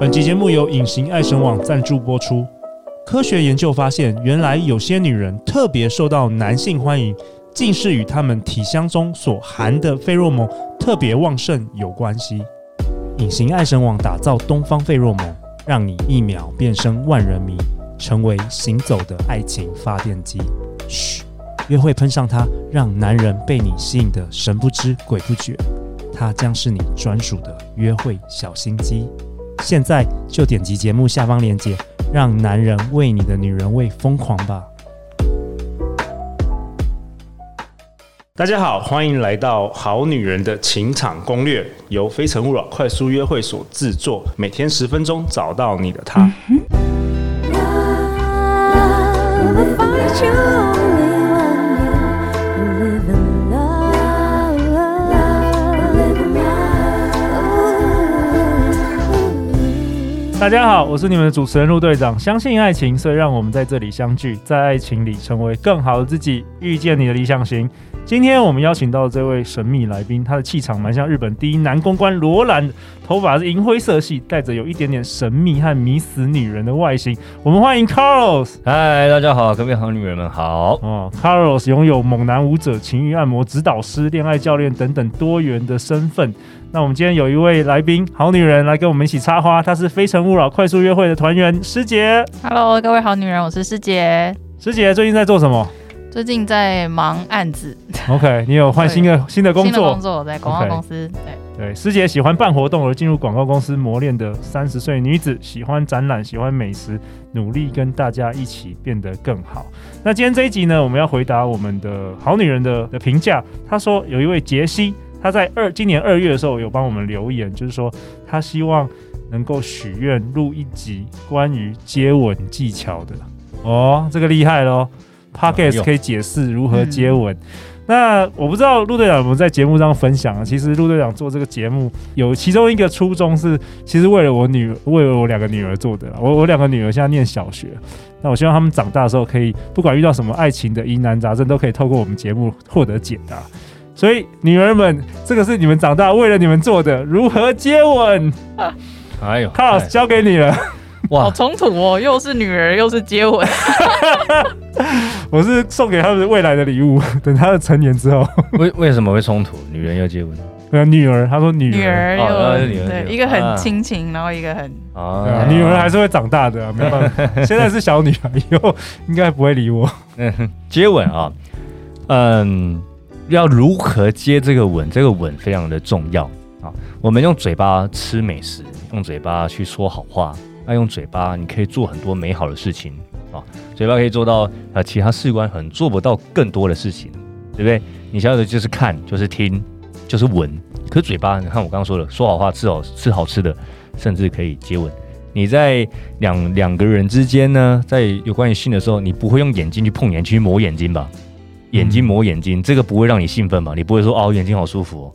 本集节目由隐形爱神网赞助播出。科学研究发现，原来有些女人特别受到男性欢迎，竟是与她们体香中所含的费洛蒙特别旺盛有关系。隐形爱神网打造东方费洛蒙，让你一秒变身万人迷，成为行走的爱情发电机。嘘，约会喷上它，让男人被你吸引得神不知鬼不觉。它将是你专属的约会小心机。现在就点击节目下方链接，让男人为你的女人味疯狂吧！大家好，欢迎来到《好女人的情场攻略》，由非诚勿扰快速约会所制作，每天十分钟，找到你的他。嗯大家好，我是你们的主持人陆队长。相信爱情，所以让我们在这里相聚，在爱情里成为更好的自己，遇见你的理想型。今天我们邀请到的这位神秘来宾，他的气场蛮像日本第一男公关罗兰，头发是银灰色系，带着有一点点神秘和迷死女人的外形。我们欢迎 Carlos。嗨，大家好，各位好女人们好。哦，Carlos 拥有猛男舞者、情欲按摩指导师、恋爱教练等等多元的身份。那我们今天有一位来宾，好女人来跟我们一起插花，她是非诚勿扰快速约会的团员师姐。Hello，各位好女人，我是师姐。师姐最近在做什么？最近在忙案子。OK，你有换新的新的工作？新的工作在广告公司。对对，师姐喜欢办活动而进入广告公司磨练的三十岁女子，喜欢展览，喜欢美食，努力跟大家一起变得更好。那今天这一集呢，我们要回答我们的好女人的的评价。她说有一位杰西。他在二今年二月的时候有帮我们留言，就是说他希望能够许愿录一集关于接吻技巧的哦，这个厉害喽，Podcast 可以解释如何接吻。嗯、那我不知道陆队长有没有在节目上分享啊？其实陆队长做这个节目有其中一个初衷是，其实为了我女，为了我两个女儿做的。我我两个女儿现在念小学，那我希望他们长大的时候可以，不管遇到什么爱情的疑难杂症，都可以透过我们节目获得解答。所以，女儿们，这个是你们长大为了你们做的，如何接吻？哎呦，Carlos 交给你了。哇，好冲突哦，又是女儿，又是接吻。我是送给他们未来的礼物，等他们成年之后。为为什么会冲突？女人要接吻？对啊，女儿，他说女儿，女儿又、哦、对，一个很亲情，然后一个很啊，啊，女儿还是会长大的，没办法。现在是小女孩，以后应该不会理我。嗯，接吻啊，嗯。要如何接这个吻？这个吻非常的重要啊！我们用嘴巴吃美食，用嘴巴去说好话，那用嘴巴你可以做很多美好的事情啊！嘴巴可以做到啊，其他器官很做不到更多的事情，对不对？你想要的就是看，就是听，就是闻。可是嘴巴，你看我刚刚说的，说好话，吃好吃好吃的，甚至可以接吻。你在两两个人之间呢，在有关于性的时候，你不会用眼睛去碰眼睛，去抹眼睛吧？眼睛磨眼睛，这个不会让你兴奋吧？你不会说哦，眼睛好舒服哦。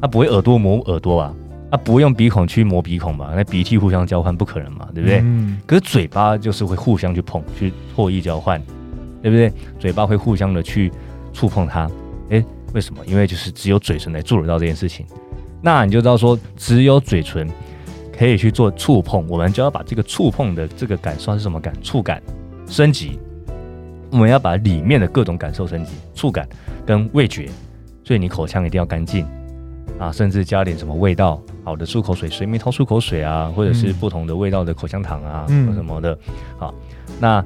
他、啊、不会耳朵磨耳朵吧？他、啊、不会用鼻孔去磨鼻孔吧？那鼻涕互相交换不可能嘛，对不对？嗯。可是嘴巴就是会互相去碰，去唾液交换，对不对？嘴巴会互相的去触碰它。诶，为什么？因为就是只有嘴唇来做得到这件事情。那你就知道说，只有嘴唇可以去做触碰，我们就要把这个触碰的这个感受是什么感？触感升级。我们要把里面的各种感受升级，触感跟味觉，所以你口腔一定要干净啊，甚至加点什么味道，好的漱口水，水蜜桃漱口水啊，或者是不同的味道的口香糖啊，嗯、什么的。好，那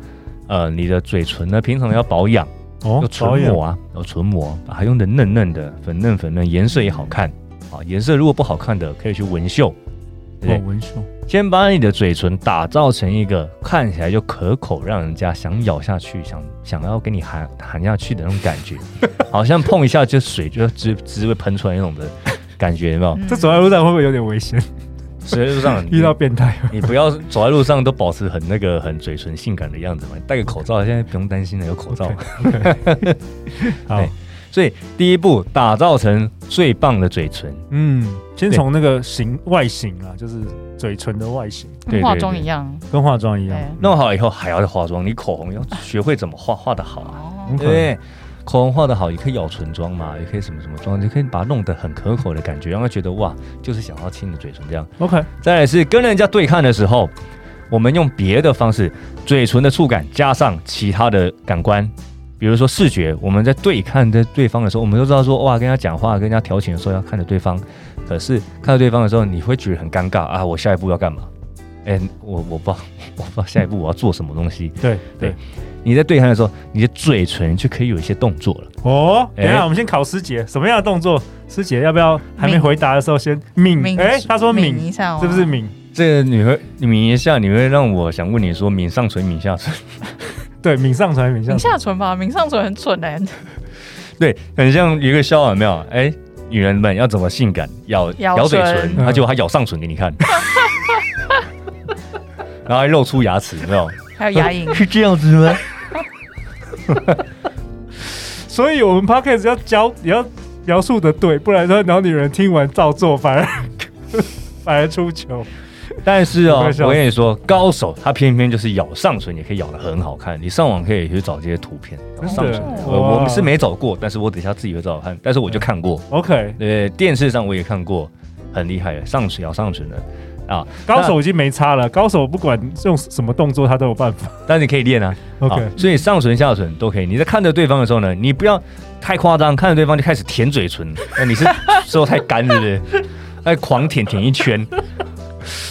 呃，你的嘴唇呢，平常要保养哦，有唇膜啊，有唇膜，把它用的嫩嫩的，粉嫩粉嫩，颜色也好看。啊，颜色如果不好看的，可以去纹绣。对，纹绣。先把你的嘴唇打造成一个看起来就可口，让人家想咬下去，想想要给你含含下去的那种感觉，好像碰一下就水就直直会喷出来那种的感觉，有没有？这走在路上会不会有点危险？走在路上 遇到变态，你不要走在路上都保持很那个很嘴唇性感的样子嘛，戴个口罩，现在不用担心了，有口罩。Okay, okay. 好。所以第一步，打造成最棒的嘴唇。嗯，先从那个形外形啊，就是嘴唇的外形，跟化妆一样，跟化妆一样。弄好以后还要再化妆，你口红要学会怎么画，画的好啊。对，口红画的好，也可以咬唇妆嘛，也可以什么什么妆，就可以把它弄得很可口的感觉，让他觉得哇，就是想要亲你的嘴唇这样。OK，再来是跟人家对看的时候，我们用别的方式，嘴唇的触感加上其他的感官，比如说视觉，我们在对看的对方的时候，我们都知道说哇，跟人家讲话、跟人家调情的时候要看着对方，可是看着对方的时候，你会觉得很尴尬啊，我下一步要干嘛？哎、欸，我我不知道，我不知道下一步我要做什么东西。对对，你在对看的时候，你的嘴唇就可以有一些动作了。哦，等一下，欸、我们先考师姐，什么样的动作？师姐要不要还没回答的时候先抿？哎、欸，他说抿一下，是不是抿？这个你会抿一下，你会让我想问你说抿上唇、抿下唇？对，抿上唇、抿下抿下唇吧，抿上唇很蠢哎、欸。对，很像一个笑话，有没有？哎、欸，女人们要怎么性感？咬咬，咬嘴唇，他就他咬上唇给你看。然后还露出牙齿，有没有？还有牙龈，是这样子吗？所以，我们 podcast 要教，也要描述的对，不然说老女人听完照做，反而反而出糗。但是哦，我跟你说，高手他偏偏就是咬上唇，也可以咬得很好看。你上网可以去找这些图片，上唇。我我们是没找过，但是我等一下自己会找找看。但是我就看过，OK，对，电视上我也看过，很厉害的，上唇咬上唇的。啊，高手已经没差了。高手不管用什么动作，他都有办法。但是你可以练啊，OK。所以上唇、下唇都可以。你在看着对方的时候呢，你不要太夸张，看着对方就开始舔嘴唇。那你是说太干，是不是？哎，狂舔舔一圈。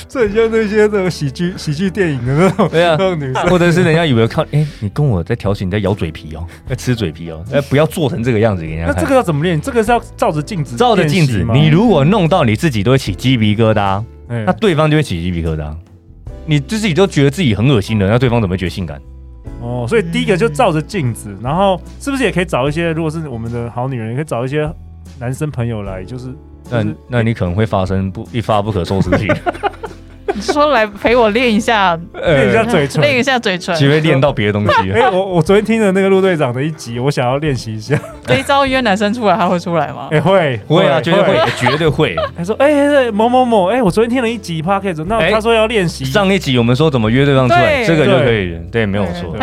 这很像那些那种喜剧喜剧电影的那种，对啊，那种女生，或者是人家以为看，哎，你跟我在调情，你在咬嘴皮哦，在吃嘴皮哦，哎，不要做成这个样子给人家看。那这个要怎么练？这个是要照着镜子，照着镜子。你如果弄到你自己都会起鸡皮疙瘩。那对方就会起鸡皮疙瘩，你自己都觉得自己很恶心了，那对方怎么会觉得性感？哦，所以第一个就照着镜子，然后是不是也可以找一些，如果是我们的好女人，也可以找一些男生朋友来，就是，那那你可能会发生不一发不可收拾的事情。你说来陪我练一下，练一下嘴唇，练一下嘴唇，只会练到别的东西。哎，我我昨天听了那个陆队长的一集，我想要练习一下。这一招约男生出来，他会出来吗？哎，会会啊，绝对会，绝对会。他说，哎，某某某，哎，我昨天听了一集 Podcast，那他说要练习。上一集我们说怎么约对方出来，这个就可以，对，没有错。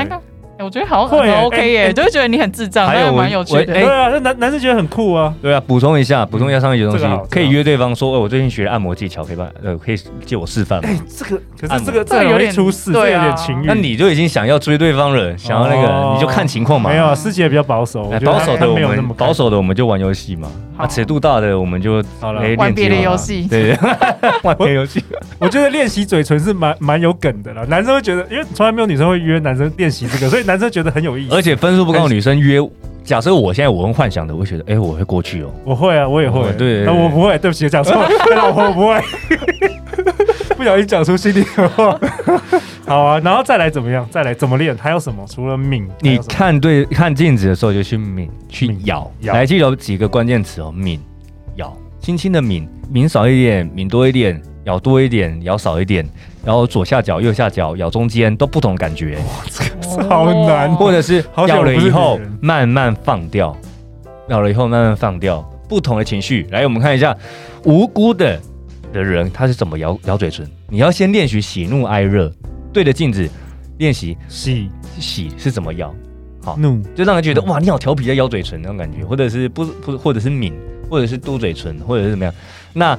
我觉得好很 OK 耶，就会觉得你很智障，还有蛮有趣的。对啊，那男男生觉得很酷啊。对啊，补充一下，补充一下上一集东西，可以约对方说，我最近学按摩技巧，可以帮呃，可以借我示范吗？哎，这个可是这个这个有点出事，对，有点情欲。那你就已经想要追对方了，想要那个，你就看情况嘛。没有，师姐比较保守，保守的我们保守的我们就玩游戏嘛。啊，尺度大的我们就好了，玩别的游戏。对，玩别的游戏。我觉得练习嘴唇是蛮蛮有梗的啦，男生会觉得，因为从来没有女生会约男生练习这个，所以男生觉得很有意思。而且分数不高的女生约，假设我现在我用幻想的，我会觉得，哎，我会过去哦。我会啊，我也会。对，我不会，对不起，讲错，老婆不会，不小心讲出心里的话。好啊，然后再来怎么样？再来怎么练？还有什么？除了抿，你看对看镜子的时候就去抿，去咬。来记有几个关键词哦，抿、咬，轻轻的抿，抿少一点，抿多一点。咬多一点，咬少一点，然后左下角、右下角，咬中间都不同感觉。哇，这个好难。或者是咬了以后慢慢放掉，咬了以后慢慢放掉，不同的情绪。来，我们看一下无辜的的人他是怎么咬咬嘴唇。你要先练习喜怒哀乐，对着镜子练习喜喜是怎么咬。好，怒就让人觉得哇，你好调皮在咬嘴唇那种感觉，或者是不不，或者是抿，或者是嘟嘴唇，或者是怎么样。那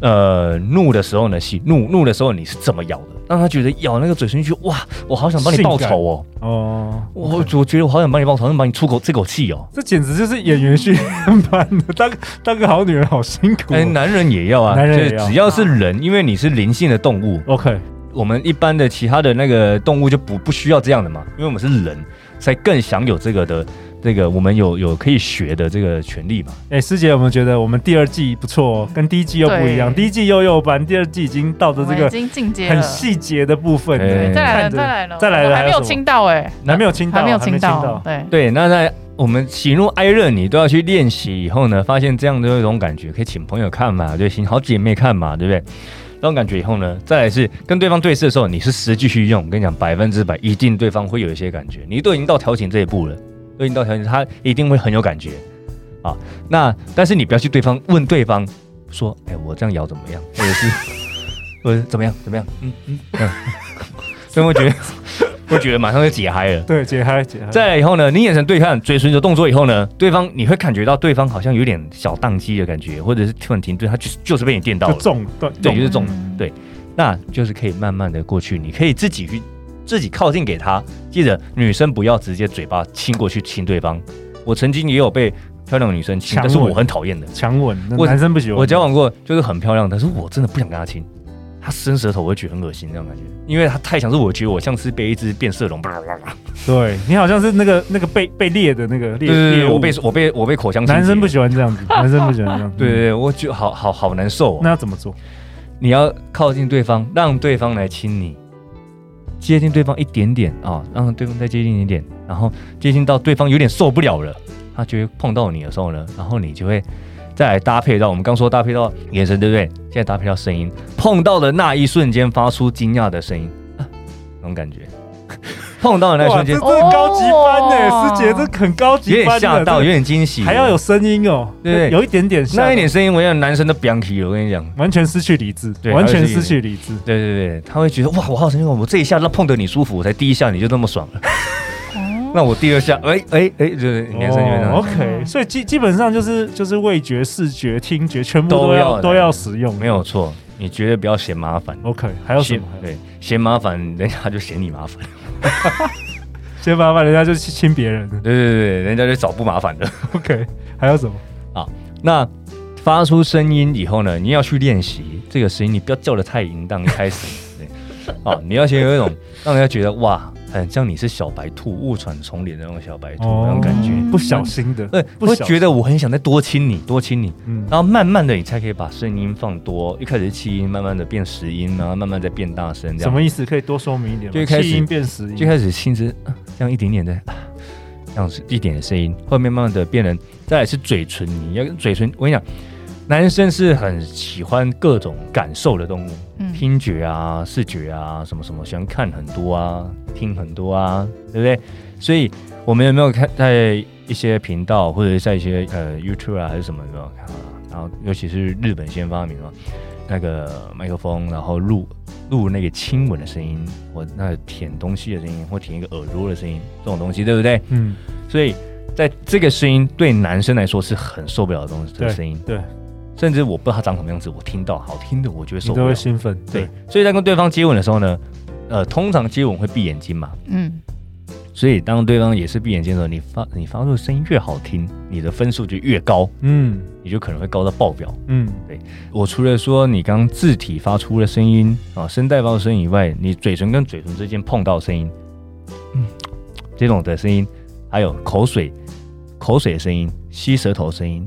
呃，怒的时候呢，喜怒怒的时候你是怎么咬的？让他觉得咬那个嘴唇去，哇，我好想帮你报仇哦！哦，我我觉得我好想帮你报仇，想帮你出口这口气哦！这简直就是演员训练班的，当当个好女人好辛苦。哎，男人也要啊，男人也要，只要是人，因为你是灵性的动物。OK，我们一般的其他的那个动物就不不需要这样的嘛，因为我们是人，才更享有这个的。这个我们有有可以学的这个权利嘛？哎，师姐有没有觉得我们第二季不错哦？跟第一季又不一样，第一季幼幼班，第二季已经到了这个已经进阶很细节的部分。对，再来了，再来了，再来了，还没有亲到哎，还没有亲到，还没有亲到。对对，那在我们喜怒哀乐你都要去练习以后呢，发现这样的一种感觉，可以请朋友看嘛，对，请好姐妹看嘛，对不对？这种感觉以后呢，再来是跟对方对视的时候，你是实际去用，我跟你讲，百分之百一定对方会有一些感觉。你都已经到调情这一步了。对你到条件，他一定会很有感觉啊。那但是你不要去对方问对方说，哎，我这样咬怎么样？或者是，或者怎么样？怎么样？嗯嗯嗯，所以我觉得会觉得马上就解嗨了。对，解嗨，解嗨。再来以后呢，你眼神对看，嘴唇的动作以后呢，对方你会感觉到对方好像有点小宕机的感觉，或者是突然停顿，他就就是被你电到了，中，对，对，就是中，对，那就是可以慢慢的过去，你可以自己去自己靠近给他。记得女生不要直接嘴巴亲过去亲对方。我曾经也有被漂亮的女生亲，但是我很讨厌的强吻，我男生不喜欢。我交往过就是很漂亮，但是我真的不想跟她亲。他伸舌头，我会觉得很恶心，那种感觉，因为他太强，是我觉得我像是被一只变色龙，对你好像是那个那个被被猎的那个猎，对对对，我被我被我被口腔。男生不喜欢这样子，男生不喜欢这样。对 对对，我觉得好好好难受。哦那要怎么做？你要靠近对方，让对方来亲你，接近对方一点点啊，让对方再接近一点点，然后接近到对方有点受不了了，他就会碰到你的时候呢，然后你就会。再来搭配到我们刚说搭配到眼神，对不对？现在搭配到声音，碰到的那一瞬间发出惊讶的声音，啊，那种感觉。碰到的那一瞬间，这是高级班呢，师姐，这很高级，有点吓到，有点惊喜，还要有声音哦，对对，有一点点，那一点声音，我让男生都飙气了，我跟你讲，完全失去理智，对，完全失去理智，对对对，他会觉得哇，我好神奇，我这一下那碰得你舒服，我才第一下你就那么爽了。那我第二下，哎哎哎，就是男生就这样。OK，所以基基本上就是就是味觉、视觉、听觉全部都要都要使用，没有错。你绝对不要嫌麻烦。OK，还有什么？对，嫌麻烦，人家就嫌你麻烦。嫌麻烦，人家就去亲别人。对对对，人家就找不麻烦的。OK，还有什么？啊，那发出声音以后呢，你要去练习这个声音，你不要叫的太淫荡。一开始，对，啊，你要先有一种让人家觉得哇。很像你是小白兔误闯丛林的那种小白兔那种感觉，不小心的，对，会觉得我很想再多亲你，多亲你，嗯，然后慢慢的你才可以把声音放多，一开始是气音，慢慢的变实音，然后慢慢再变大声，这样。什么意思？可以多说明一点吗？就一开始气音变实音，就开始亲自这样一点点的，这样子一点的声音，后面慢慢的变成，再来是嘴唇，你要跟嘴唇，我跟你讲。男生是很喜欢各种感受的动物，嗯，听觉啊、视觉啊，什么什么，喜欢看很多啊，听很多啊，对不对？所以我们有没有看在一些频道，或者在一些呃 YouTube 啊，还是什么有没有看啊？然后尤其是日本先发明了那个麦克风，然后录录那个亲吻的声音，或那舔东西的声音，或舔一个耳朵的声音，这种东西，对不对？嗯。所以在这个声音对男生来说是很受不了的东西，这个声音，对。甚至我不知道他长什么样子，我听到好听的，我觉得受不了，都会兴奋。对，所以在跟对方接吻的时候呢，呃，通常接吻会闭眼睛嘛，嗯，所以当对方也是闭眼睛的时候，你发你发出的声音越好听，你的分数就越高，嗯，你就可能会高到爆表，嗯，对。我除了说你刚字体发出的声音啊，声带发出声音以外，你嘴唇跟嘴唇之间碰到声音，嗯，这种的声音，还有口水口水的声音，吸舌头声音。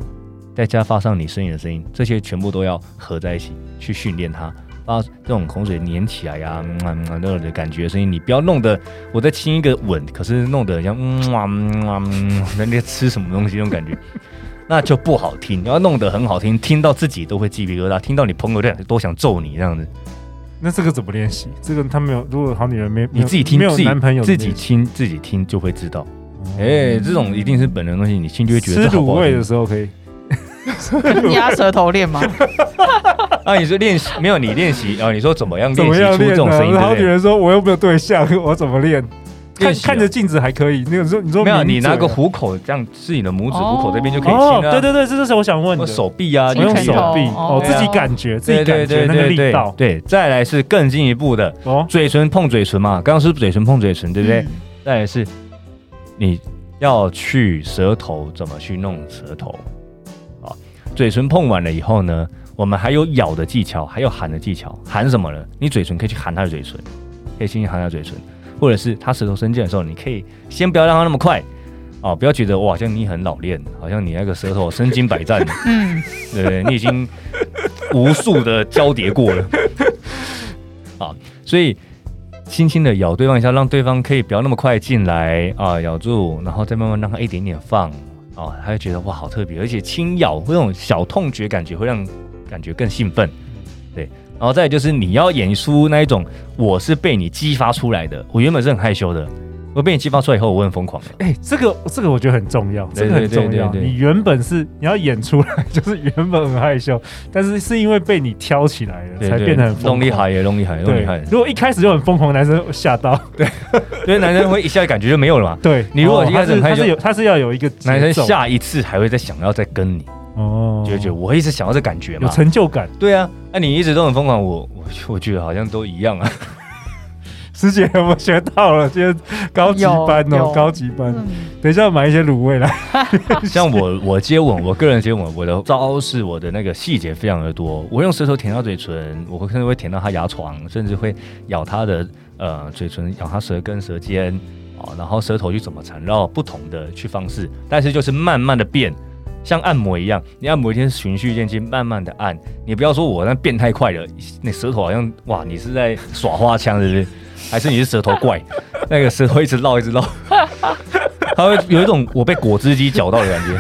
再加发上你声音的声音，这些全部都要合在一起去训练它，把这种口水粘起来呀、啊，嗯嗯嗯、那种的感觉声音，你不要弄得我在亲一个吻，可是弄得像嗯啊嗯嗯，人家吃什么东西那种感觉，那就不好听。你要弄得很好听，听到自己都会鸡皮疙瘩，听到你朋友都想揍你这样子。那这个怎么练习？这个他没有，如果好女人没你自己听，没有男朋友自己亲自己听就会知道。哎、欸，这种一定是本能的东西，你听就会觉得吃卤味的时候可以。压舌头练吗？啊，你说练习没有？你练习啊？你说怎么样练习出这种声音？然后女人说：“我又没有对象，我怎么练？看看着镜子还可以。”那个说你说没有？你拿个虎口这样，是你的拇指虎口这边就可以亲了。对对对，这就是我想问的。手臂啊，用手臂哦，自己感觉，自己感觉那个力道。对，再来是更进一步的哦，嘴唇碰嘴唇嘛，刚刚是嘴唇碰嘴唇，对不对？再来是你要去舌头，怎么去弄舌头？嘴唇碰完了以后呢，我们还有咬的技巧，还有含的技巧。含什么呢？你嘴唇可以去含他的嘴唇，可以轻轻含他嘴唇，或者是他舌头伸进的时候，你可以先不要让他那么快哦，不要觉得哇，好像你很老练，好像你那个舌头身经百战，嗯，对对？你已经无数的交叠过了，啊，所以轻轻的咬对方一下，让对方可以不要那么快进来啊，咬住，然后再慢慢让他一点点放。哦，他会觉得哇，好特别，而且轻咬那种小痛觉感觉会让感觉更兴奋，对。然后再就是你要演出那一种，我是被你激发出来的，我原本是很害羞的，我被你激发出来以后，我很疯狂的。哎、欸，这个这个我觉得很重要，这个很重要。你原本是你要演出来，就是原本很害羞，但是是因为被你挑起来了，才变得很。弄厉害耶弄厉害，弄厉害。如果一开始就很疯狂，男生吓到，对，因为男生会一下感觉就没有了嘛。对，你如果一开始他是有，他是要有一个男生下一次还会再想要再跟你哦，就觉得我一直想要这感觉嘛，有成就感。对啊，那你一直都很疯狂，我我我觉得好像都一样啊。师姐有没有学到了？今天高级班哦，高级班。等一下买一些卤味来。像 我，我接吻，我个人接吻，我的招式，我的那个细节非常的多。我用舌头舔到嘴唇，我会甚至会舔到他牙床，甚至会咬他的呃嘴唇，咬他舌根、舌尖啊，然后舌头去怎么缠绕不同的去方式，但是就是慢慢的变，像按摩一样，你按摩一天循序渐进，慢慢的按。你不要说我那变太快了，那舌头好像哇，你是在耍花枪，是不是？还是你是舌头怪，那个舌头一直绕一直绕，它会有一种我被果汁机搅到的感觉。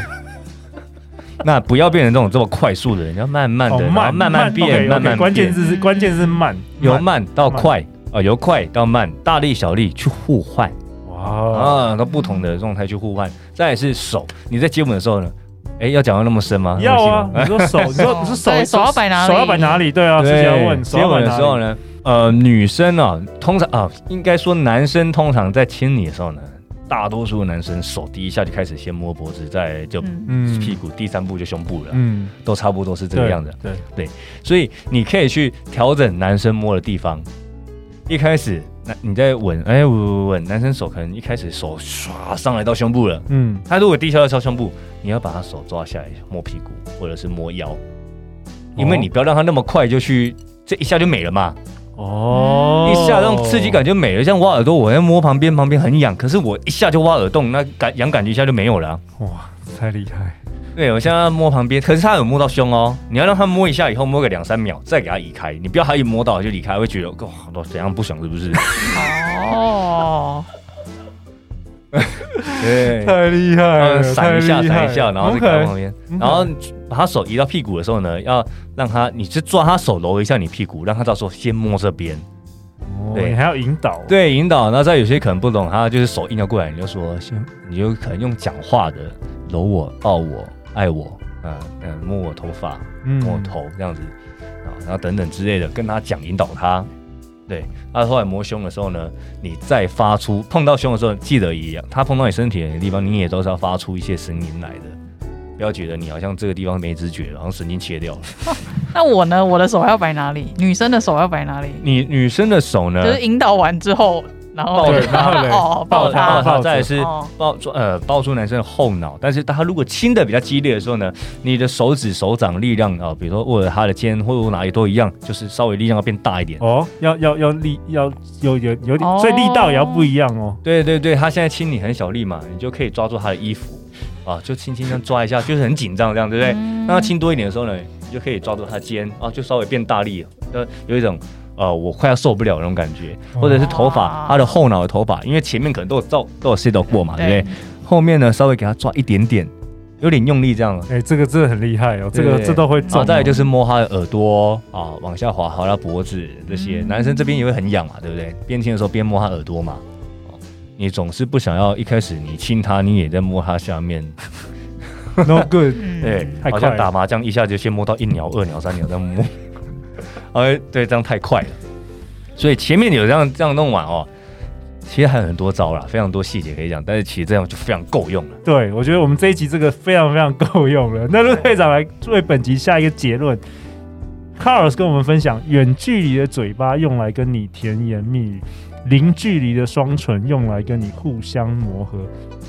那不要变成这种这么快速的人，要慢慢的，哦、慢慢慢变，慢慢。关键字是关键是慢，由慢到快啊、呃，由快到慢，大力小力去互换。哇啊，都不同的状态去互换。再来是手，你在接吻的时候呢？哎，要讲到那么深吗？要啊。你说手，你说你是手，手要摆哪里？手要摆哪里？对啊，直接要问。接吻的时候呢？呃，女生啊，通常啊，应该说男生通常在亲你的时候呢，大多数男生手第一下就开始先摸脖子，再就屁股，嗯、第三步就胸部了，嗯，都差不多是这个样子。对对，对，所以你可以去调整男生摸的地方。一开始，那你在吻，哎，吻吻吻，男生手可能一开始手唰上来到胸部了，嗯，他如果第一下要敲胸部，你要把他手抓下来摸屁股或者是摸腰，因为你不要让他那么快就去，这一下就没了嘛。哦，一下让刺激感就没了，像挖耳朵，我在摸旁边，旁边很痒，可是我一下就挖耳洞，那感痒感觉一下就没有了，啊。哇，太厉害！对，我现在摸旁边，可是他有摸到胸哦，你要让他摸一下，以后摸个两三秒，再给他移开，你不要他一摸到就离开，会觉得哇，都怎样不爽是不是？哦，对，太厉害了，闪一下，闪一下，然后再看旁边，okay. 然后。把他手移到屁股的时候呢，要让他，你是抓他手揉一下你屁股，让他到时候先摸这边。哦，对，你还要引导。对，引导。那再有些可能不懂，他就是手硬要过来，你就说先，你就可能用讲话的揉我、抱我、爱我，嗯嗯，摸我头发、摸我头这样子啊，然后等等之类的，跟他讲引导他。对，他后来摸胸的时候呢，你再发出碰到胸的时候，记得一样，他碰到你身体的地方，你也都是要发出一些声音来的。不要觉得你好像这个地方没知觉，然后神经切掉了。那我呢？我的手要摆哪里？女生的手要摆哪里？你女生的手呢？就是引导完之后，然后抱着他，哦，抱他，抱他，再是抱住呃抱住男生的后脑。但是他如果亲的比较激烈的时候呢，你的手指手掌力量啊，比如说握着他的肩或者哪里都一样，就是稍微力量要变大一点哦。要要要力要有有有点，所以力道也要不一样哦。对对对，他现在亲你很小力嘛，你就可以抓住他的衣服。啊，就轻轻这样抓一下，就是很紧张这样，对不对？那他亲多一点的时候呢，你就可以抓住他肩啊，就稍微变大力了，呃，有一种呃，我快要受不了那种感觉，或者是头发，他的后脑的头发，因为前面可能都有照都有 set 过嘛，对不对？后面呢，稍微给他抓一点点，有点用力这样。哎，这个真的很厉害哦，这个这都会。然后再来就是摸他的耳朵啊，往下滑，滑到脖子这些，男生这边也会很痒嘛，对不对？边亲的时候边摸他耳朵嘛。你总是不想要一开始你亲他，你也在摸他下面，no good，对，好像打麻将一下就先摸到一鸟、二鸟、三鸟再摸，哎，对，这样太快了。所以前面有这样这样弄完哦，其实还有很多招啦，非常多细节可以讲，但是其实这样就非常够用了。对，我觉得我们这一集这个非常非常够用了。那陆队长来作为本集下一个结论，Carlos 跟我们分享远距离的嘴巴用来跟你甜言蜜语。零距离的双唇用来跟你互相磨合，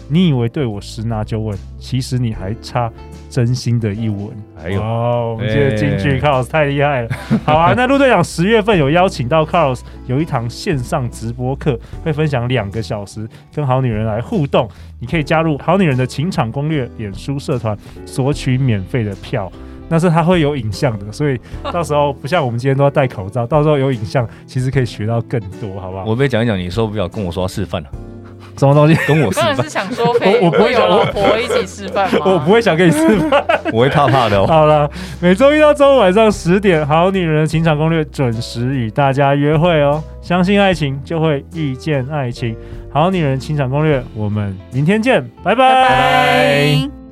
你以为对我十拿九稳，其实你还差真心的一吻。哎呦，我们这个金句，Carlos 太厉害了。好啊，那陆队长十月份有邀请到 Carlos 有一堂线上直播课，会分享两个小时，跟好女人来互动。你可以加入好女人的情场攻略脸书社团，索取免费的票。那是他会有影像的，所以到时候不像我们今天都要戴口罩，到时候有影像，其实可以学到更多，好不好？我被讲一讲，你受不了，跟我说要示范了。什么东西？跟我示范？当然是想说，我我不会有老婆一起示范吗？我不会想跟你示范，我会怕怕的哦。好了，每周一到周五晚上十点，《好女人的情场攻略》准时与大家约会哦。相信爱情，就会遇见爱情。好女人情场攻略，我们明天见，拜拜。拜拜。